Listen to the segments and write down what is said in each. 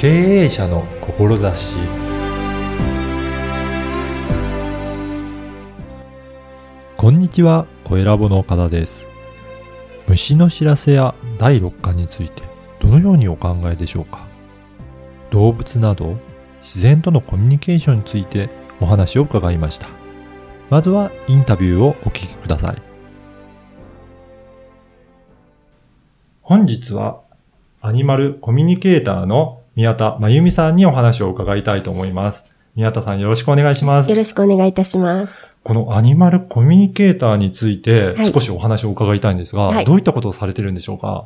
経営者の志こんにちは、小ラボの岡田です。虫の知らせや第6巻についてどのようにお考えでしょうか？動物など自然とのコミュニケーションについてお話を伺いました。まずはインタビューをお聞きください。本日はアニマルコミュニケーターの宮田真由美さんにお話を伺いたいと思います。宮田さんよろしくお願いしますよ。ろしくお願いいたします。このアニマルコミュニケーターについてはい少しお話を伺いたいんですが、はいどういったことをされてるんでしょうか？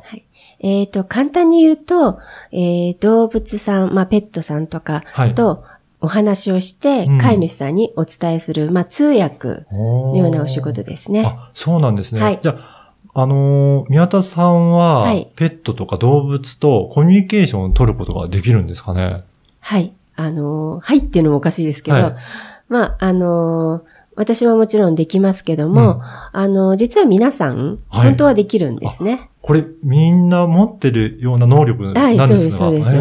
えっ、と、簡単に言うと、えー動物さん、まあ、ペットさんとかはい。とお話をして、うん飼い主さんにお伝えする、まあ、通訳ののようなお仕事ですね。あ、そうなんですね。はいじゃあ、あのー宮田さんは、はい。ペットとか動物とコミュニケーションを取ることができるんですかね？はい。あのーはいっていうのもおかしいですけど、はい。まあ、あのー私はもちろんできますけども、うん。あのー実は皆さん、はい。本当はできるんですね。これ、みんな持ってるような能力なんですが。はいそうですそうです。へ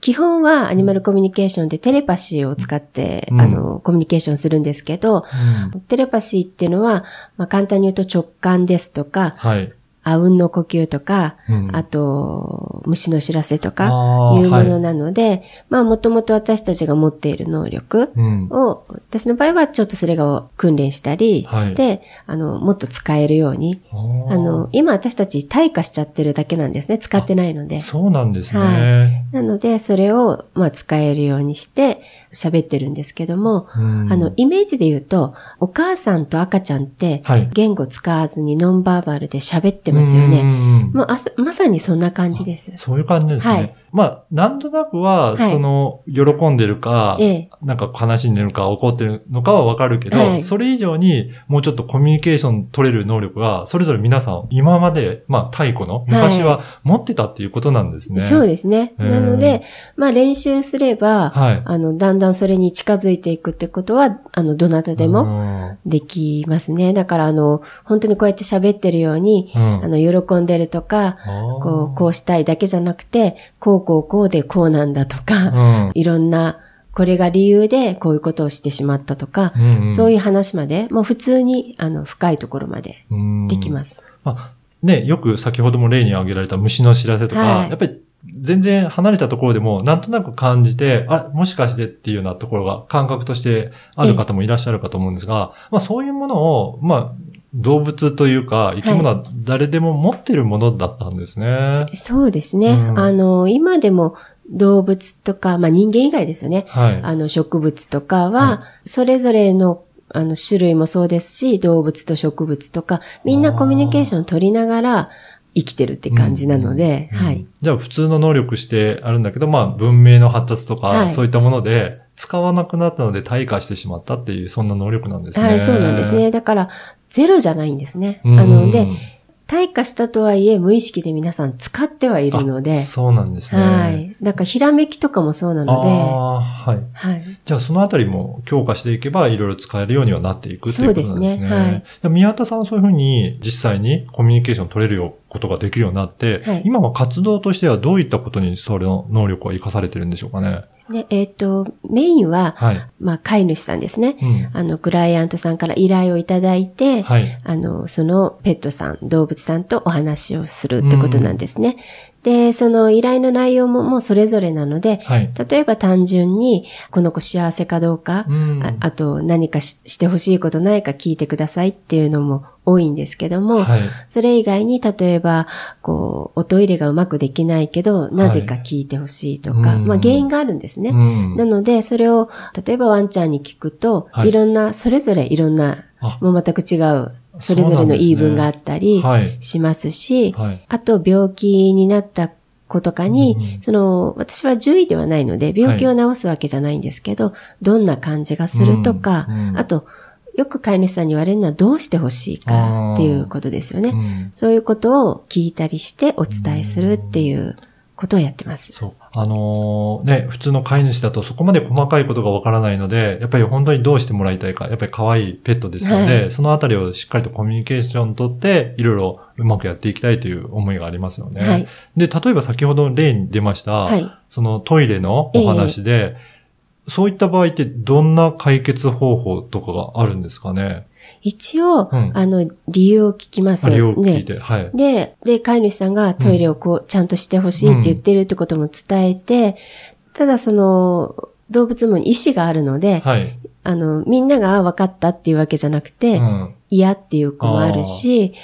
基本はアニマルコミュニケーションでテレパシーを使って、うんあの、コミュニケーションするんですけど、ーうんテレパシーっていうのは、まあ、簡単に言うと直感ですとか、はい。あうんの呼吸とか、うんあと、虫の知らせとか、いうものはいなので、まあ、もともと私たちが持っている能力うん。を、私の場合はちょっとそれが訓練したりして、あの、もっと使えるように、あの、今私たち退化しちゃってるだけなんですね。使ってないので。そうなんですね。はなので、それを、まあ、使えるようにして、喋ってるんですけども、うんあの、イメージで言うと、お母さんと赤ちゃんってはい、言語使わずにノンバーバルで喋ってますよね。ねもうあさまさにそんな感じです。そういう感じですね。はいまあ、なんとなくは、はいその、喜んでるか、ええ。なんか悲しんでるか怒ってるのかはわかるけど、はいそれ以上にもうちょっとコミュニケーション取れる能力が、それぞれ皆さん、今まで、まあ、太古の昔は持ってたっていうことなんですね。そうですね。ええなので、まあ練習すれば、はい。あの、だんだんそれに近づいていくってことは、あの、どなたでもも、できますね。だから、あの、本当にこうやって喋ってるように、うんあの、喜んでるとか、こう、こうしたいだけじゃなくて、こうこうこうでこうなんだとか、うん。いろんな、これが理由でこういうことをしてしまったとか、うんうん。そういう話まで、もう普通に、あの、深いところまでうん。できます。まあ、ね、よく先ほども例に挙げられた虫の知らせとか、はい。やっぱり全然離れたところでもなんとなく感じて、あ、もしかしてっていうようなところが感覚としてある方もいらっしゃるかと思うんですが、まあそういうものを、まあ動物というか生き物は誰でも持ってるものだったんですね。そうですね。うんあの、今でも動物とか、まあ人間以外ですよね。はい。あの、植物とかはは、それぞれの、あの、種類もそうですし、動物と植物とか、みんなコミュニケーションを取りながら生きてるって感じなので、うんはい。。じゃあ普通の能力してあるんだけど、まあ文明の発達とか、はいそういったもので使わなくなったので退化してしまったっていう、そんな能力なんですね。はい、そうなんですね。だから、ゼロじゃないんですね。うん。あの、で、退化したとはいえ、無意識で皆さん使ってはいるので、そうなんですね。はい。だから、ひらめきとかもそうなので、ああ、はい。はい。じゃあそのあたりも強化していけばいろいろ使えるようにはなっていくっていうことなんですね。そうですねはいで宮田さんはそういうふうに実際にコミュニケーション取れるよことができるようになって、はい今は活動としてはどういったことにそれの能力は活かされてるんでしょうかね？ねえっ、と、メインは、はい。まあ、飼い主さんですね。うん。あの、クライアントさんから依頼をいただいて、はい。あの、そのペットさん、動物さんとお話をするってことなんですね。で、その依頼の内容ももうそれぞれなので、はい。例えば単純に、この子幸せかどうか、うんああと何かししてほしいことないか聞いてくださいっていうのも多いんですけども、はい。それ以外に、例えば、こう、おトイレがうまくできないけど、なぜか聞いてほしいとか、うん。まあ原因があるんですね。うん。なので、それを、例えばワンちゃんに聞くと、はい。い、ろんな、それぞれいろんな、あ。もう全く違う、それぞれの言い分があったりはい。しますし、はい。あと病気になった子とかに、うんその、私は獣医ではないので、病気を治すわけじゃないんですけど、どんな感じがするとか、うんうん。あと、よく飼い主さんに言われるのはどうしてほしいかっていうことですよね。うんそういうことを聞いたりしてお伝えするっていうことをやってます。そう。あのー、ね、普通の飼い主だとそこまで細かいことがわからないので、やっぱり本当にどうしてもらいたいか、やっぱり可愛いペットですので、はい、そのあたりをしっかりとコミュニケーションとって、いろいろうまくやっていきたいという思いがありますよね。はい、で、例えば先ほど例に出ました、はい、そのトイレのお話で、えー、そういった場合ってどんな解決方法とかがあるんですかね？一応、うん、あの、理由を聞きます。理由を聞いて、はい。で、で、飼い主さんがトイレをこう、ちゃんとしてほしいって言ってるってことも伝えて、うん、ただその、動物も意思があるので、はい、あの、みんなが分かったっていうわけじゃなくて、うん、嫌っていう子もあるし、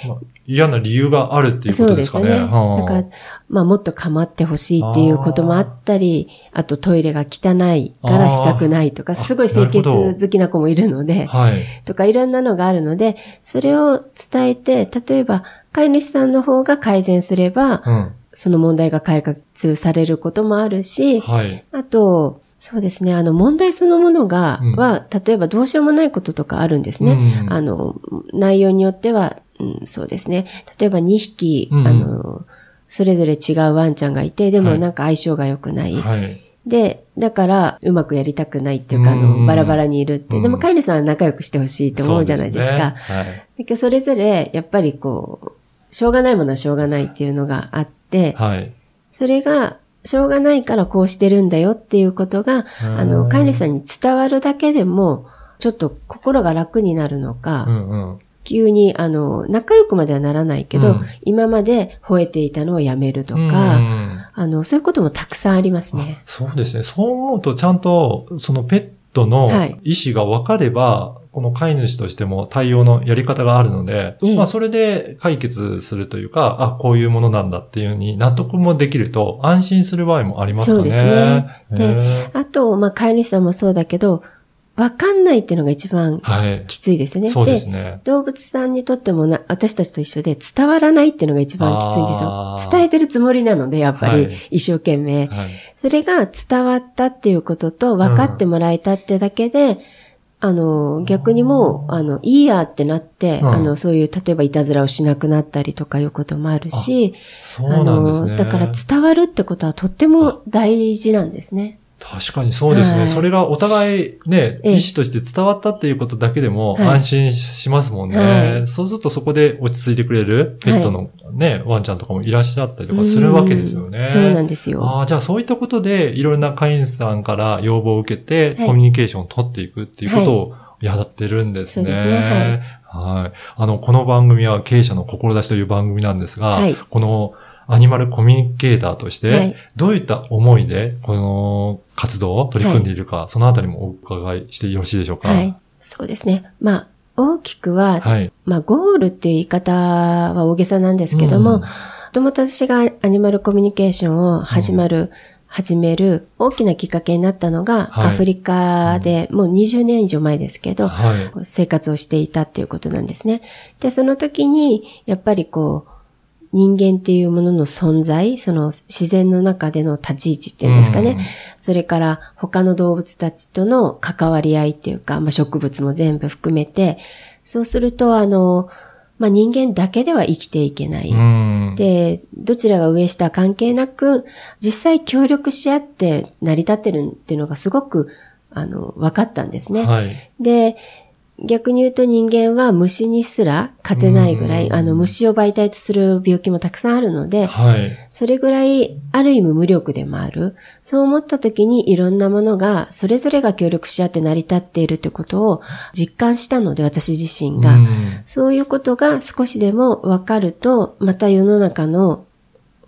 嫌な理由があるっていうことですかね。そうですね。だから、まあもっと構ってほしいっていうこともあったり、あとトイレが汚いからしたくないとか、すごい清潔好きな子もいるので、はい、とかいろんなのがあるので、それを伝えて、例えば飼い主さんの方が改善すれば、うん、その問題が解決されることもあるし、はい、あと、そうですね。あの、問題そのものが、うん、は、例えばどうしようもないこととかあるんですね。うん、あの、内容によっては、うん、そうですね。例えば2匹、うん、あの、それぞれ違うワンちゃんがいて、でもなんか相性が良くない。はい、で、だから、うまくやりたくないっていうか、あの、バラバラにいるって。でも、飼い主さんは仲良くしてほしいと思うじゃないですか。そ、ね、はい。だけど、それぞれ、やっぱりこう、しょうがないものはしょうがないっていうのがあって、はい。それが、しょうがないからこうしてるんだよっていうことが、あの、飼い主さんに伝わるだけでも、ちょっと心が楽になるのか、うんうん急に、あの、仲良くまではならないけど、うん、今まで吠えていたのをやめるとか、うん、あの、そういうこともたくさんありますね。そうですね。そう思うと、ちゃんと、そのペットの意思が分かれば、はい、この飼い主としても対応のやり方があるので、ええ、まあそれで解決するというか、あ、こういうものなんだっていうふうに納得もできると安心する場合もありますかね。そうですね。で、あと、まあ飼い主さんもそうだけど、わかんないっていうのが一番きついですね。はい、そうですね。動物さんにとってもな、私たちと一緒で伝わらないっていうのが一番きついんですよ。伝えてるつもりなので、やっぱり、一生懸命、はい、それが伝わったっていうことと分かってもらえたってだけで、うん、あの、逆にもう、あの、いいやってなって、うん、あの、そういう、例えばいたずらをしなくなったりとかいうこともあるし、ああの、だから伝わるってことはとっても大事なんですね。確かにそうですね。はい、それがお互いね、意思として伝わったっていうことだけでも安心しますもんね。はい、そうするとそこで落ち着いてくれるペットのね、はい、ワンちゃんとかもいらっしゃったりとかするわけですよね。そうなんですよ。ああ、じゃあそういったことでいろんな会員さんから要望を受けて、コミュニケーションを取っていくっていうことをやってるんですね。そうですね。はい。あの、この番組は経営者の志という番組なんですが、このアニマルコミュニケーターとして、どういった思いで、この活動を取り組んでいるか、はい、そのあたりもお伺いしてよろしいでしょうか？はい。そうですね。まあ、大きくは、はい、まあ、ゴールっていう言い方は大げさなんですけども、もともと私がアニマルコミュニケーションを始まる、うん、始める大きなきっかけになったのが、はい、アフリカでもう20年以上前ですけど、はい、生活をしていたっていうことなんですね。で、その時に、やっぱりこう、人間っていうものの存在、その自然の中での立ち位置っていうんですかね。うん、それから他の動物たちとの関わり合いっていうか、まあ、植物も全部含めて、そうするとあの、まあ、人間だけでは生きていけない。うん、で、どちらが上下関係なく、実際協力し合って成り立ってるっていうのがすごく、あの、分かったんですね。はい、で、逆に言うと人間は虫にすら勝てないぐらい、あの虫を媒体とする病気もたくさんあるので、はい、それぐらいある意味無力でもある。そう思った時にいろんなものが、それぞれが協力し合って成り立っているってことを実感したので、私自身が。そういうことが少しでもわかると、また世の中の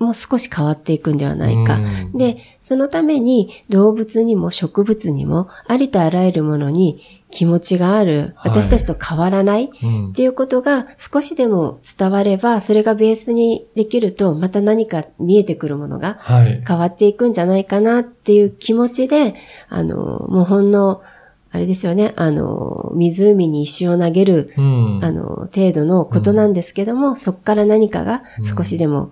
もう少し変わっていくんではないか。で、そのために動物にも植物にもありとあらゆるものに気持ちがある、私たちと変わらない、っていうことが少しでも伝われば、それがベースにできると、また何か見えてくるものが変わっていくんじゃないかなっていう気持ちで、あの、もうほんの、あれですよね、あの、湖に石を投げる、うん、あの、程度のことなんですけども、うん、そこから何かが少しでも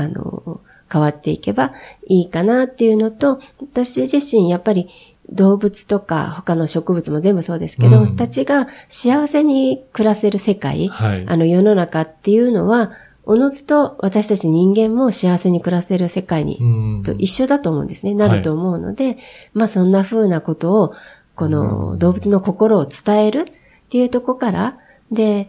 あの、変わっていけばいいかなっていうのと、私自身やっぱり動物とか他の植物も全部そうですけど、うん、たちが幸せに暮らせる世界、はい、あの世の中っていうのは、おのずと私たち人間も幸せに暮らせる世界に、と一緒だと思うんですね。なると思うので、はい、まあそんな風なことを、この動物の心を伝えるっていうとこから、で、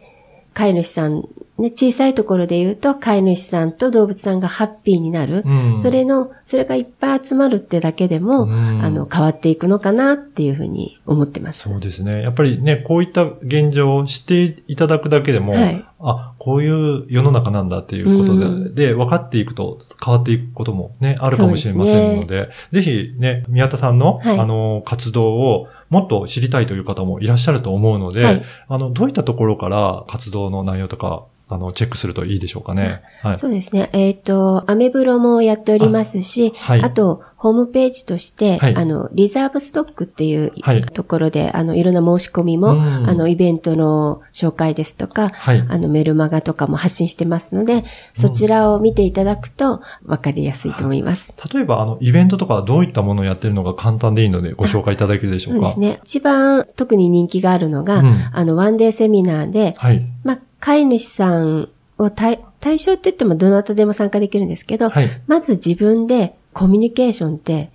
飼い主さんね、小さいところで言うと、飼い主さんと動物さんがハッピーになる。うん、それの、それがいっぱい集まるってだけでも、うん、あの、変わっていくのかなっていうふうに思ってます。そうですね。やっぱりね、こういった現状を知っていただくだけでも、はい、あ、こういう世の中なんだっていうことで、うん、で、分かっていくと変わっていくこともね、あるかもしれませんので、でね、ぜひね、宮田さんの、はい、あの、活動をもっと知りたいという方もいらっしゃると思うので、はい、あの、どういったところから活動の内容とかあの、チェックするといいでしょうかね。はい、そうですね。えっ、ー、と、アメブロもやっておりますし、あはい、あと、ホームページとして、はい、あの、リザーブストックっていうところで、はい、あの、いろんな申し込みも、あの、イベントの紹介ですとか、はい、あの、メルマガとかも発信してますので、そちらを見ていただくと分かりやすいと思います。例えば、あの、イベントとかどういったものをやってるのか簡単でいいのでご紹介いただけるでしょうか？そうですね。一番特に人気があるのが、うん、あの、ワンデーセミナーで、はい、まあ、飼い主さんを対対象って言ってもどなたでも参加できるんですけど、はい、まず自分でコミュニケーションって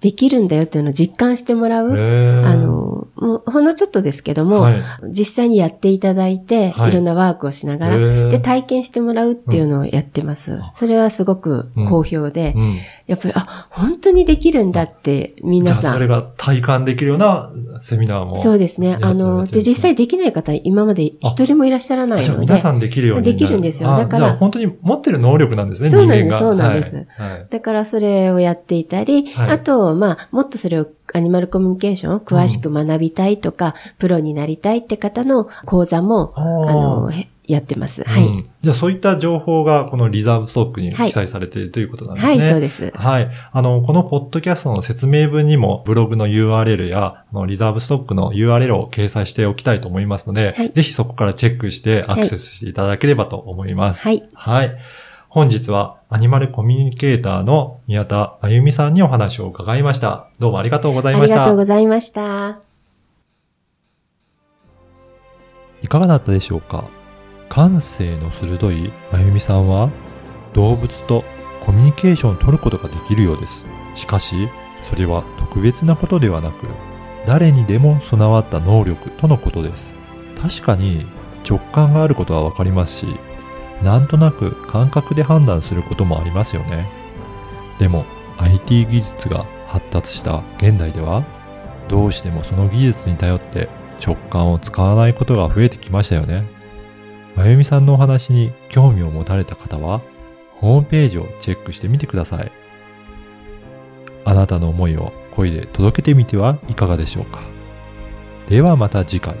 できるんだよっていうのを実感してもらう。あの、もうほんのちょっとですけども、はい、実際にやっていただいて、はい、いろんなワークをしながら、で、体験してもらうっていうのをやってます。うん、それはすごく好評で、うんうん、やっぱり、あ、本当にできるんだって皆さん。それが体感できるようなセミナーも。そうですね。あの、で、実際できない方、今まで一人もいらっしゃらないので。皆さんできるようにできるんですよ。だから。本当に持ってる能力なんですね、そうなんです、そうなんです。はい、だからそれをやっていたり、あと、まあ、もっとそれをアニマルコミュニケーションを詳しく学びたいとか、うん、プロになりたいって方の講座も、あの、やってます。はい、うん。じゃあそういった情報がこのリザーブストックに記載されているということなんですね。はい、そうです。はい。あの、このポッドキャストの説明文にもブログの URL や、あのリザーブストックの URL を掲載しておきたいと思いますので、はい、ぜひそこからチェックしてアクセスしていただければと思います。はい。はい。本日はアニマルコミュニケーターの宮田あゆみさんにお話を伺いました。どうもありがとうございました。ありがとうございました。いかがだったでしょうか？感性の鋭いあゆみさんは動物とコミュニケーションを取ることができるようです。しかし、それは特別なことではなく、誰にでも備わった能力とのことです。確かに直感があることはわかりますし、なんとなく感覚で判断することもありますよね。でも IT 技術が発達した現代ではどうしてもその技術に頼って直感を使わないことが増えてきましたよね。まゆみさんのお話に興味を持たれた方はホームページをチェックしてみてください。あなたの思いを声で届けてみてはいかがでしょうか。ではまた次回。